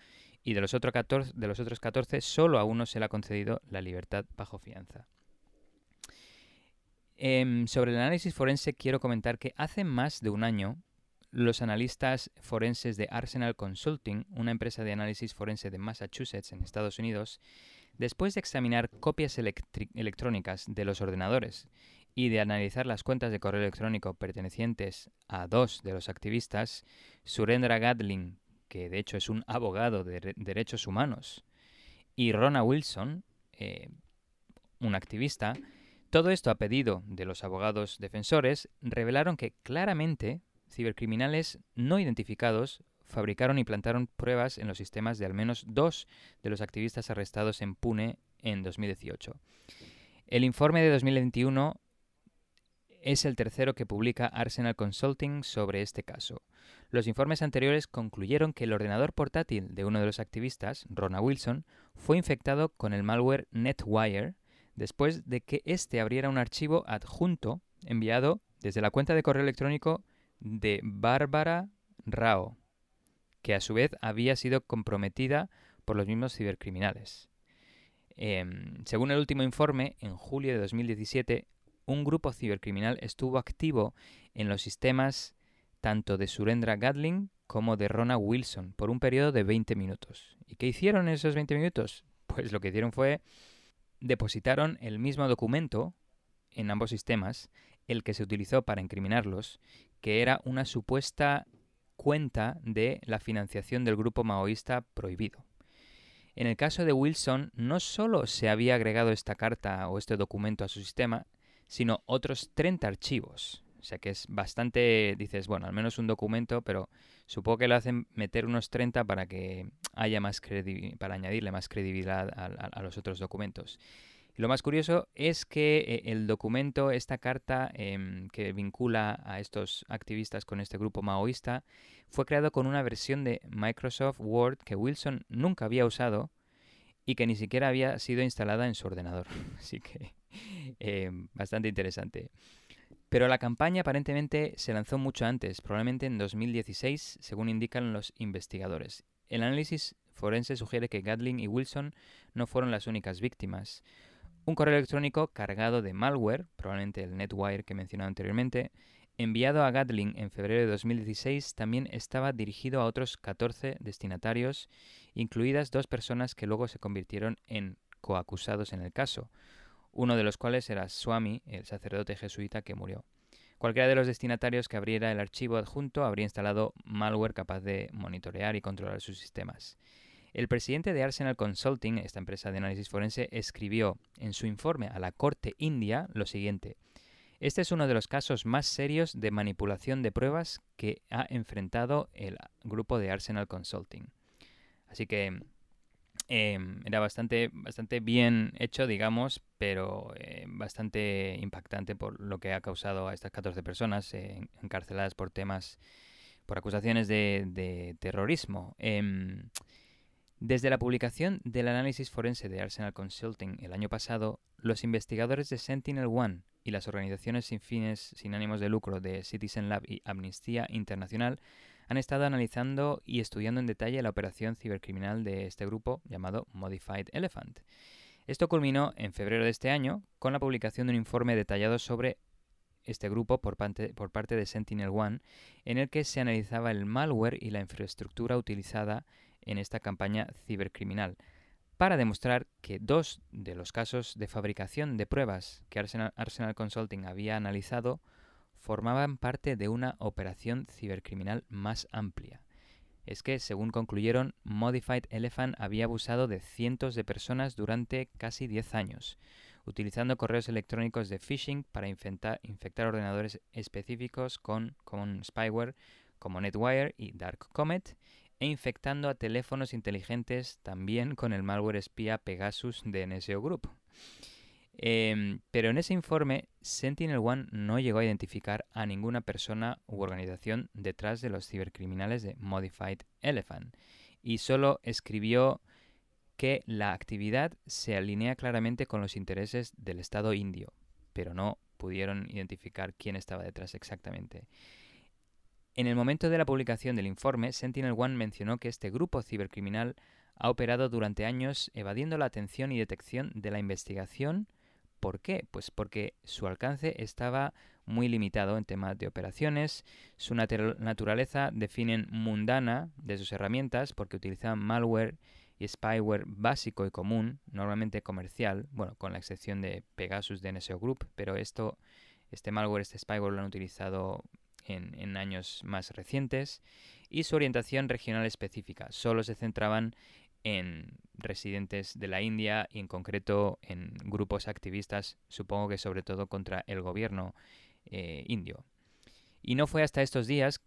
y de los, otros 14, de los otros 14 solo a uno se le ha concedido la libertad bajo fianza. Em, sobre el análisis forense quiero comentar que hace más de un año los analistas forenses de Arsenal Consulting, una empresa de análisis forense de Massachusetts en Estados Unidos, después de examinar copias electrónicas de los ordenadores y de analizar las cuentas de correo electrónico pertenecientes a dos de los activistas, Surendra Gadling, que de hecho es un abogado de derechos humanos, y Rona Wilson, eh, un activista, todo esto a pedido de los abogados defensores, revelaron que claramente cibercriminales no identificados fabricaron y plantaron pruebas en los sistemas de al menos dos de los activistas arrestados en Pune en 2018. El informe de 2021 es el tercero que publica Arsenal Consulting sobre este caso. Los informes anteriores concluyeron que el ordenador portátil de uno de los activistas, Rona Wilson, fue infectado con el malware NetWire después de que éste abriera un archivo adjunto enviado desde la cuenta de correo electrónico de Bárbara Rao, que a su vez había sido comprometida por los mismos cibercriminales. Em, según el último informe, en julio de 2017, un grupo cibercriminal estuvo activo en los sistemas tanto de Surendra Gadling como de Rona Wilson por un periodo de 20 minutos. ¿Y qué hicieron en esos 20 minutos? Pues lo que hicieron fue depositaron el mismo documento en ambos sistemas, el que se utilizó para incriminarlos, que era una supuesta cuenta de la financiación del grupo maoísta prohibido. En el caso de Wilson, no solo se había agregado esta carta o este documento a su sistema, sino otros 30 archivos. O sea que es bastante, dices, bueno, al menos un documento, pero supongo que lo hacen meter unos 30 para que haya más para añadirle más credibilidad a los otros documentos lo más curioso es que eh, el documento, esta carta em, que vincula a estos activistas con este grupo maoísta, fue creado con una versión de Microsoft Word que Wilson nunca había usado y que ni siquiera había sido instalada en su ordenador. *laughs* Así que em, bastante interesante. Pero la campaña aparentemente se lanzó mucho antes, probablemente en 2016, según indican los investigadores. El análisis forense sugiere que Gatling y Wilson no fueron las únicas víctimas. Un correo electrónico cargado de malware, probablemente el NetWire que mencionado anteriormente, enviado a Gatling en febrero de 2016 también estaba dirigido a otros 14 destinatarios, incluidas dos personas que luego se convirtieron en coacusados en el caso, uno de los cuales era Swami, el sacerdote jesuita que murió. Cualquiera de los destinatarios que abriera el archivo adjunto habría instalado malware capaz de monitorear y controlar sus sistemas. El presidente de Arsenal Consulting, esta empresa de análisis forense, escribió en su informe a la Corte India lo siguiente. Este es uno de los casos más serios de manipulación de pruebas que ha enfrentado el grupo de Arsenal Consulting. Así que em, era bastante, bastante bien hecho, digamos, pero eh, bastante impactante por lo que ha causado a estas 14 personas eh, encarceladas por temas, por acusaciones de, terrorismo. Desde la publicación del análisis forense de Arsenal Consulting el año pasado, los investigadores de Sentinel One y las organizaciones sin fines sin ánimos de lucro de Citizen Lab y Amnistía Internacional han estado analizando y estudiando en detalle la operación cibercriminal de este grupo llamado Modified Elephant. Esto culminó en febrero de este año con la publicación de un informe detallado sobre este grupo por parte, por parte de Sentinel One, en el que se analizaba el malware y la infraestructura utilizada en esta campaña cibercriminal, para demostrar que dos de los casos de fabricación de pruebas que Arsenal, Consulting había analizado formaban parte de una operación cibercriminal más amplia. Es que, según concluyeron, Modified Elephant había abusado de cientos de personas durante casi 10 años, utilizando correos electrónicos de phishing para infectar, ordenadores específicos con, con spyware como NetWire y Dark Comet e infectando a teléfonos inteligentes también con el malware espía Pegasus de NSO Group. Em, pero en ese informe, Sentinel One no llegó a identificar a ninguna persona u organización detrás de los cibercriminales de Modified Elephant y solo escribió que la actividad se alinea claramente con los intereses del Estado indio, pero no pudieron identificar quién estaba detrás exactamente. En el momento de la publicación del informe, Sentinel One mencionó que este grupo cibercriminal ha operado durante años evadiendo la atención y detección de la investigación. ¿Por qué? Pues porque su alcance estaba muy limitado en temas de operaciones, su naturaleza definen mundana de sus herramientas porque utilizaban malware y spyware básico y común, normalmente comercial, bueno, con la excepción de Pegasus de NSO Group, pero esto, este malware, este spyware lo han utilizado en, años más recientes, y su orientación regional específica. Solo se centraban en residentes de la India y en concreto en grupos activistas, supongo que sobre todo contra el gobierno eh, indio. Y no fue hasta estos días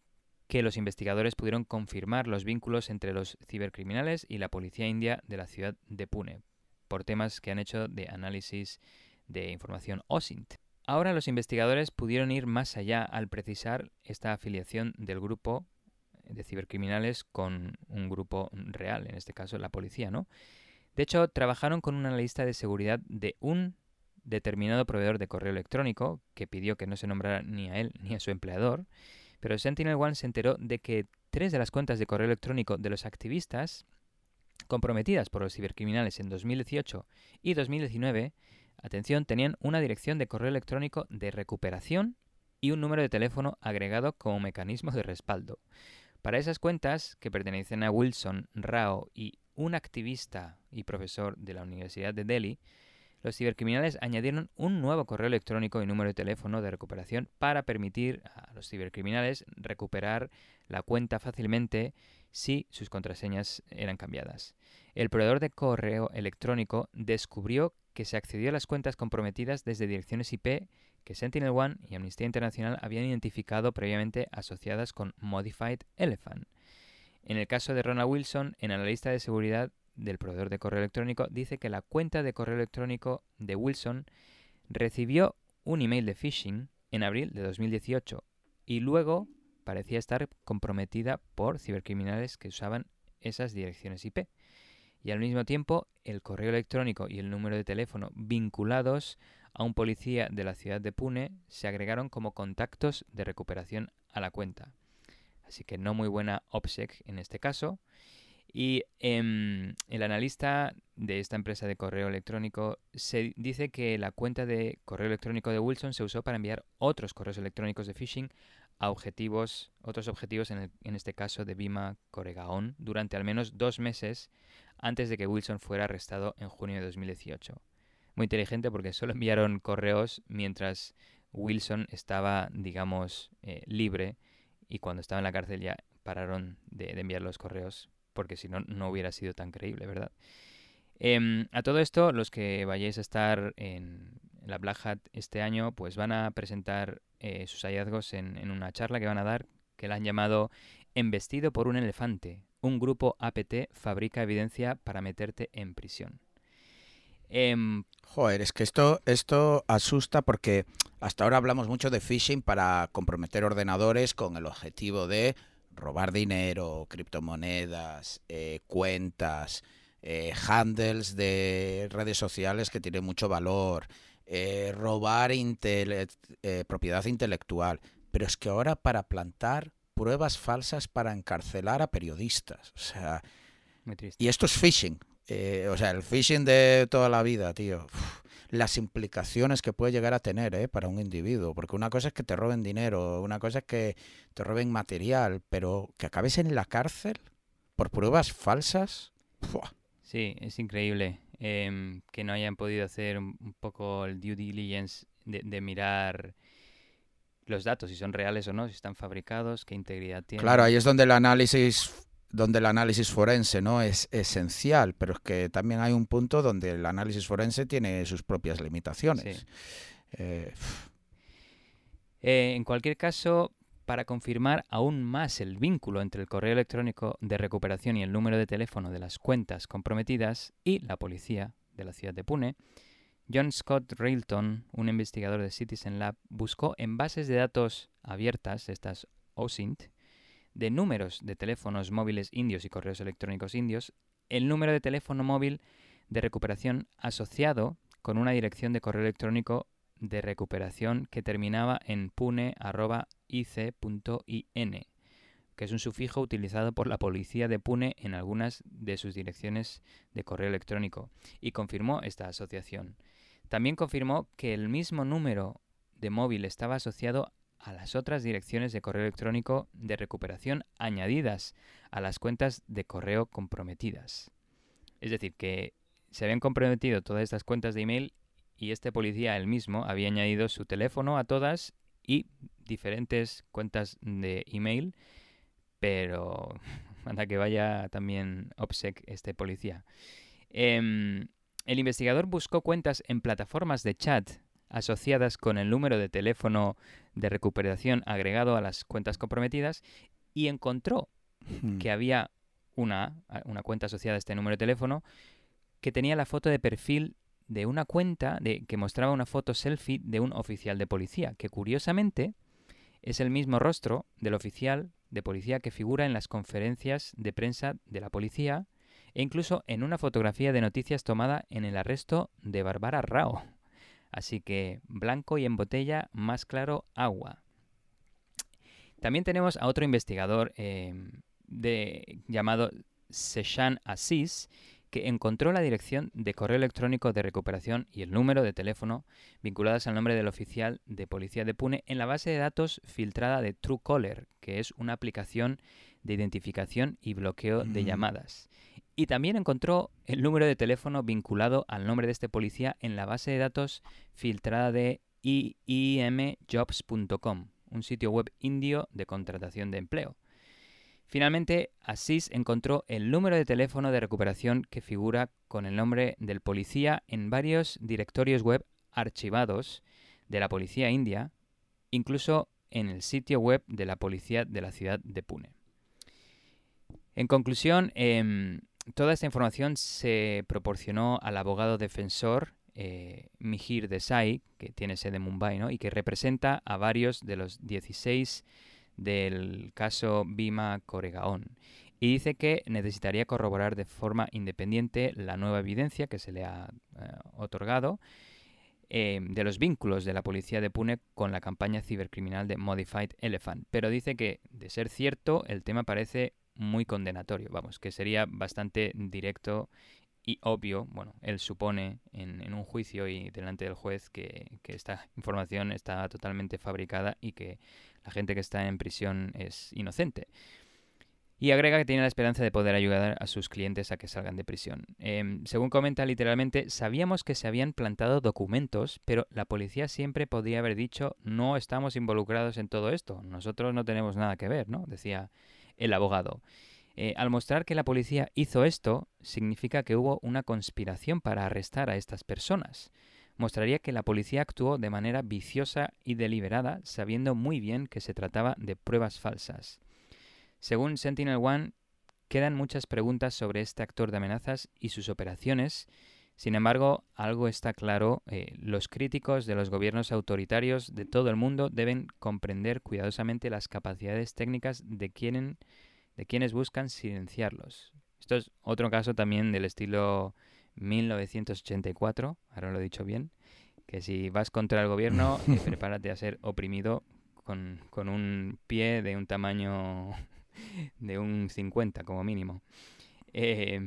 que los investigadores pudieron confirmar los vínculos entre los cibercriminales y la policía india de la ciudad de Pune, por temas que han hecho de análisis de información OSINT. Ahora los investigadores pudieron ir más allá al precisar esta afiliación del grupo de cibercriminales con un grupo real, en este caso la policía, ¿no? De hecho, trabajaron con un analista de seguridad de un determinado proveedor de correo electrónico que pidió que no se nombrara ni a él *laughs* ni a su empleador pero Sentinel One se enteró de que tres de las cuentas de correo electrónico de los activistas comprometidas por los cibercriminales en 2018 y 2019, atención, tenían una dirección de correo electrónico de recuperación y un número de teléfono agregado como mecanismo de respaldo. Para esas cuentas, que pertenecen a Wilson Rao y un activista y profesor de la Universidad de Delhi, los cibercriminales añadieron un nuevo correo electrónico y número de teléfono de recuperación para permitir a los cibercriminales recuperar la cuenta fácilmente si sus contraseñas eran cambiadas. El proveedor de correo electrónico descubrió que se accedió a las cuentas comprometidas desde direcciones IP que Sentinel One y Amnistía Internacional habían identificado previamente asociadas con Modified Elephant. En el caso de Ronald Wilson, en la lista de seguridad del proveedor de correo electrónico dice que la cuenta de correo electrónico de Wilson recibió un email de phishing en abril de 2018 y luego parecía estar comprometida por cibercriminales que usaban esas direcciones IP. Y al mismo tiempo, el correo electrónico y el número de teléfono vinculados a un policía de la ciudad de Pune se agregaron como contactos de recuperación a la cuenta. Así que no muy buena OPSEC en este caso. Y em, el analista de esta empresa de correo electrónico se dice que la cuenta de correo electrónico de Wilson se usó para enviar otros correos electrónicos de phishing a objetivos, otros objetivos, en, en este caso de Bima Coregaón, durante al menos dos meses antes de que Wilson fuera arrestado en junio de 2018. Muy inteligente porque solo enviaron correos mientras Wilson estaba, digamos, eh, libre y cuando estaba en la cárcel ya pararon de enviar los correos porque si no, no hubiera sido tan creíble, ¿verdad? Em, a todo esto, los que vayáis a estar en la Black Hat este año, pues van a presentar eh, sus hallazgos en, una charla que van a dar, que la han llamado Embestido por un elefante. Un grupo APT fabrica evidencia para meterte en prisión. Eh, Joder, es que esto, esto asusta porque hasta ahora hablamos mucho de phishing para comprometer ordenadores con el objetivo de robar dinero, criptomonedas, eh, cuentas, eh, handles de redes sociales que tienen mucho valor, eh, robar intele eh, propiedad intelectual. Pero es que ahora para plantar pruebas falsas para encarcelar a periodistas. O sea, y esto es phishing. Eh, o sea, el phishing de toda la vida, tío. Uf las implicaciones que puede llegar a tener ¿eh? para un individuo. Porque una cosa es que te roben dinero, una cosa es que te roben material, pero que acabes en la cárcel por pruebas falsas. Sí, es increíble eh, que no hayan podido hacer un, un poco el due diligence de, de, mirar los datos, si son reales o no, si están fabricados, qué integridad tienen. Claro, ahí es donde el análisis donde el análisis forense no es esencial, pero es que también hay un punto donde el análisis forense tiene sus propias limitaciones. Sí. Eh, eh, en cualquier caso, para confirmar aún más el vínculo entre el correo electrónico de recuperación y el número de teléfono de las cuentas comprometidas y la policía de la ciudad de Pune, John Scott Railton, un investigador de Citizen Lab, buscó en bases de datos abiertas, estas OSINT, de números de teléfonos móviles indios y correos electrónicos indios, el número de teléfono móvil de recuperación asociado con una dirección de correo electrónico de recuperación que terminaba en pune.ic.in, que es un sufijo utilizado por la policía de Pune en algunas de sus direcciones de correo electrónico, y confirmó esta asociación. También confirmó que el mismo número de móvil estaba asociado a las otras direcciones de correo electrónico de recuperación añadidas a las cuentas de correo comprometidas. Es decir, que se habían comprometido todas estas cuentas de email y este policía él mismo había añadido su teléfono a todas y diferentes cuentas de email, pero *laughs* anda que vaya también OPSEC este policía. Em, el investigador buscó cuentas en plataformas de chat asociadas con el número de teléfono de recuperación agregado a las cuentas comprometidas y encontró Hmm. que había una, una cuenta asociada a este número de teléfono que tenía la foto de perfil de una cuenta de, que mostraba una foto selfie de un oficial de policía, que curiosamente es el mismo rostro del oficial de policía que figura en las conferencias de prensa de la policía e incluso en una fotografía de noticias tomada en el arresto de Bárbara Rao. Así que blanco y en botella, más claro, agua. También tenemos a otro investigador eh, llamado Seshan Assis, que encontró la dirección de correo electrónico de recuperación y el número de teléfono vinculadas al nombre del oficial de policía de Pune en la base de datos filtrada de Truecaller, que es una aplicación de identificación y bloqueo de Mm. llamadas. Y también encontró el número de teléfono vinculado al nombre de este policía en la base de datos filtrada de iimjobs.com, un sitio web indio de contratación de empleo. Finalmente, Asís encontró el número de teléfono de recuperación que figura con el nombre del policía en varios directorios web archivados de la policía india, incluso en el sitio web de la policía de la ciudad de Pune. En conclusión, em, toda esta información se proporcionó al abogado defensor eh, Mihir Desai, que tiene sede en Mumbai, ¿no? y que representa a varios de los 16 del caso Bima Coregaón. Y dice que necesitaría corroborar de forma independiente la nueva evidencia que se le ha eh, otorgado eh, de los vínculos de la policía de Pune con la campaña cibercriminal de Modified Elephant. Pero dice que, de ser cierto, el tema parece muy condenatorio. Vamos, que sería bastante directo y obvio, bueno, él supone en, en un juicio y delante del juez que, que, esta información está totalmente fabricada y que la gente que está en prisión es inocente. Y agrega que tiene la esperanza de poder ayudar a sus clientes a que salgan de prisión. Eh, según comenta literalmente, sabíamos que se habían plantado documentos, pero la policía siempre podría haber dicho no estamos involucrados en todo esto, nosotros no tenemos nada que ver, ¿no? Decía el abogado. Eh, al mostrar que la policía hizo esto, significa que hubo una conspiración para arrestar a estas personas. Mostraría que la policía actuó de manera viciosa y deliberada, sabiendo muy bien que se trataba de pruebas falsas. Según Sentinel One, quedan muchas preguntas sobre este actor de amenazas y sus operaciones. Sin embargo, algo está claro, eh, los críticos de los gobiernos autoritarios de todo el mundo deben comprender cuidadosamente las capacidades técnicas de, de quienes buscan silenciarlos. Esto es otro caso también del estilo 1984, ahora lo he dicho bien, que si vas contra el gobierno, *laughs* eh, prepárate a ser oprimido con, con, un pie de un tamaño *laughs* de un 50 como mínimo. Eh,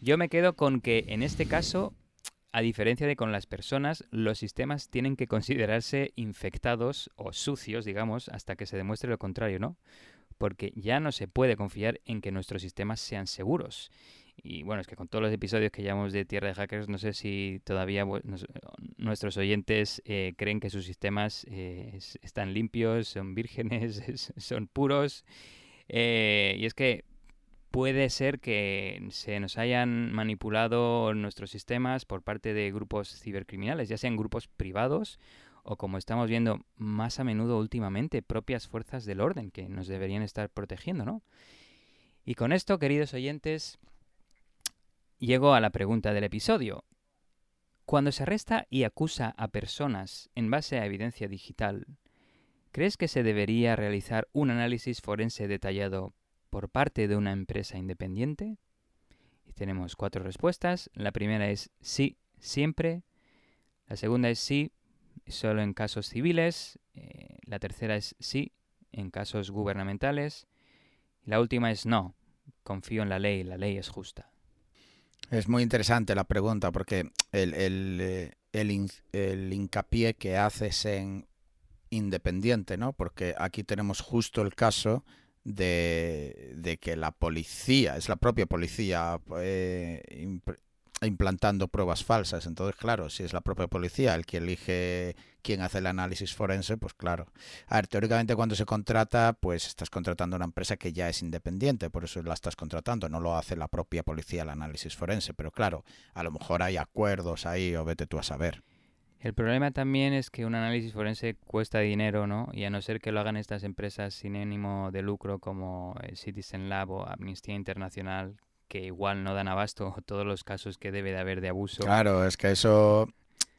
yo me quedo con que en este caso, a diferencia de con las personas, los sistemas tienen que considerarse infectados o sucios, digamos, hasta que se demuestre lo contrario, ¿no? Porque ya no se puede confiar en que nuestros sistemas sean seguros. Y bueno, es que con todos los episodios que llevamos de Tierra de Hackers, no sé si todavía nuestros oyentes eh, creen que sus sistemas eh, están limpios, son vírgenes, *laughs* son puros. Eh, y es que puede ser que se nos hayan manipulado nuestros sistemas por parte de grupos cibercriminales, ya sean grupos privados o como estamos viendo más a menudo últimamente, propias fuerzas del orden que nos deberían estar protegiendo, ¿no? Y con esto, queridos oyentes, llego a la pregunta del episodio. Cuando se arresta y acusa a personas en base a evidencia digital, ¿crees que se debería realizar un análisis forense detallado por parte de una empresa independiente? Y tenemos cuatro respuestas. La primera es sí, siempre. La segunda es sí, solo en casos civiles. Eh, la tercera es sí, en casos gubernamentales. Y la última es no, confío en la ley, la ley es justa. Es muy interesante la pregunta porque el, el, eh, el, el hincapié que haces en independiente, ¿no? Porque aquí tenemos justo el caso de, de que la policía, es la propia policía eh, implantando pruebas falsas. Entonces, claro, si es la propia policía el que elige quién hace el análisis forense, pues claro. A ver, teóricamente cuando se contrata, pues estás contratando a una empresa que ya es independiente, por eso la estás contratando, no lo hace la propia policía el análisis forense, pero claro, a lo mejor hay acuerdos ahí o vete tú a saber. El problema también es que un análisis forense cuesta dinero, ¿no? Y a no ser que lo hagan estas empresas sin ánimo de lucro como Citizen Lab o Amnistía Internacional, que igual no dan abasto *laughs* todos los casos que debe de haber de abuso. Claro, es que eso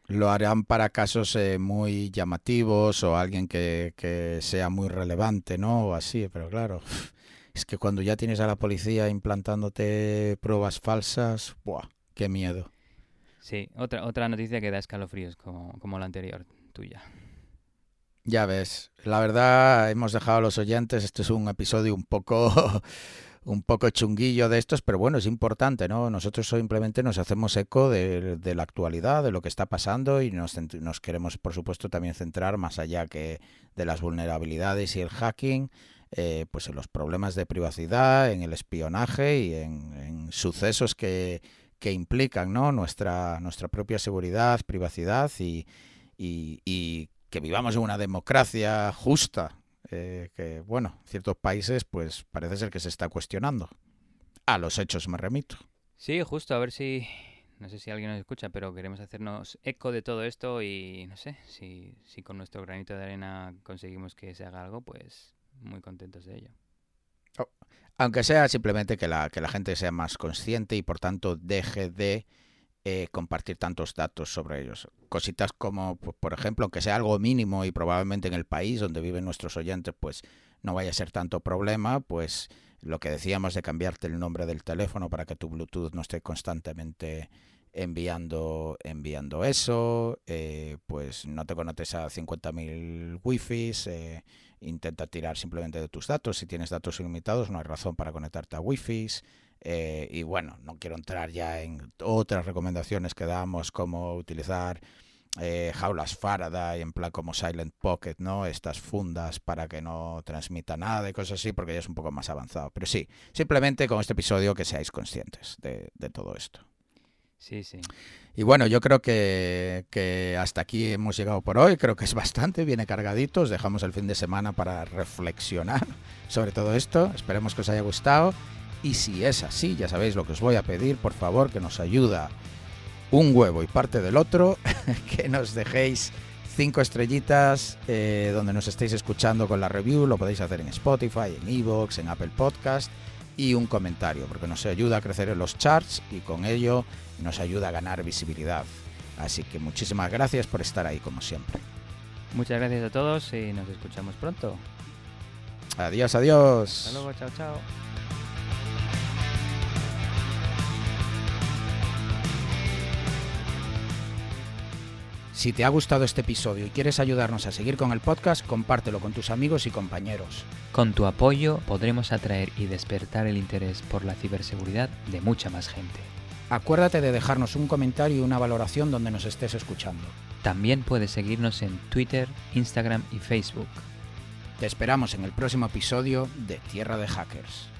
lo harán para casos eh, muy llamativos o alguien que, que, sea muy relevante, ¿no? O así, pero claro, *laughs* es que cuando ya tienes a la policía implantándote pruebas falsas, ¡buah! ¡Qué miedo! Sí, otra, otra noticia que da escalofríos como, como la anterior tuya. Ya ves, la verdad hemos dejado a los oyentes, este es un episodio un poco *laughs* un poco chunguillo de estos, pero bueno, es importante, ¿no? Nosotros simplemente nos hacemos eco de, de la actualidad, de lo que está pasando y nos, nos, queremos, por supuesto, también centrar más allá que de las vulnerabilidades y el hacking, eh, pues en los problemas de privacidad, en el espionaje y en, sucesos que, que implican ¿no? nuestra, nuestra propia seguridad, privacidad y, y, y que vivamos en una democracia justa, eh, que, bueno, ciertos países pues parece ser que se está cuestionando. A los hechos me remito. Sí, justo, a ver si, no sé si alguien nos escucha, pero queremos hacernos eco de todo esto y no sé, si, si con nuestro granito de arena conseguimos que se haga algo, pues muy contentos de ello. Oh, aunque sea simplemente que la, que la gente sea más consciente y por tanto deje de eh, compartir tantos datos sobre ellos. Cositas como, por ejemplo, que sea algo mínimo y probablemente en el país donde viven nuestros oyentes, pues no vaya a ser tanto problema, pues lo que decíamos de cambiarte el nombre del teléfono para que tu Bluetooth no esté constantemente enviando enviando eso, eh, pues no te conectes a 50.000 wifis, eh, intenta tirar simplemente de tus datos. Si tienes datos ilimitados, no hay razón para conectarte a wifis. Eh, y bueno, no quiero entrar ya en otras recomendaciones que damos, como utilizar eh, jaulas Faraday en plan como Silent Pocket, ¿no? Estas fundas para que no transmita nada y cosas así, porque ya es un poco más avanzado. Pero sí, simplemente con este episodio que seáis conscientes de, de todo esto. Sí, sí. Y bueno, yo creo que, que, hasta aquí hemos llegado por hoy. Creo que es bastante, viene cargadito. Os dejamos el fin de semana para reflexionar *laughs* sobre todo esto. Esperemos que os haya gustado. Y si es así, ya sabéis lo que os voy a pedir, por favor, que nos ayuda un huevo y parte del otro, *laughs* que nos dejéis cinco estrellitas eh, donde nos estéis escuchando con la review, lo podéis hacer en Spotify, en Evox, en Apple Podcast y un comentario, porque nos ayuda a crecer en los charts y con ello nos ayuda a ganar visibilidad. Así que muchísimas gracias por estar ahí como siempre. Muchas gracias a todos y nos escuchamos pronto. Adiós, adiós. Hasta luego, chao, chao. Si te ha gustado este episodio y quieres ayudarnos a seguir con el podcast, compártelo con tus amigos y compañeros. Con tu apoyo podremos atraer y despertar el interés por la ciberseguridad de mucha más gente. Acuérdate de dejarnos un comentario y una valoración donde nos estés escuchando. También puedes seguirnos en Twitter, Instagram y Facebook. Te esperamos en el próximo episodio de Tierra de Hackers.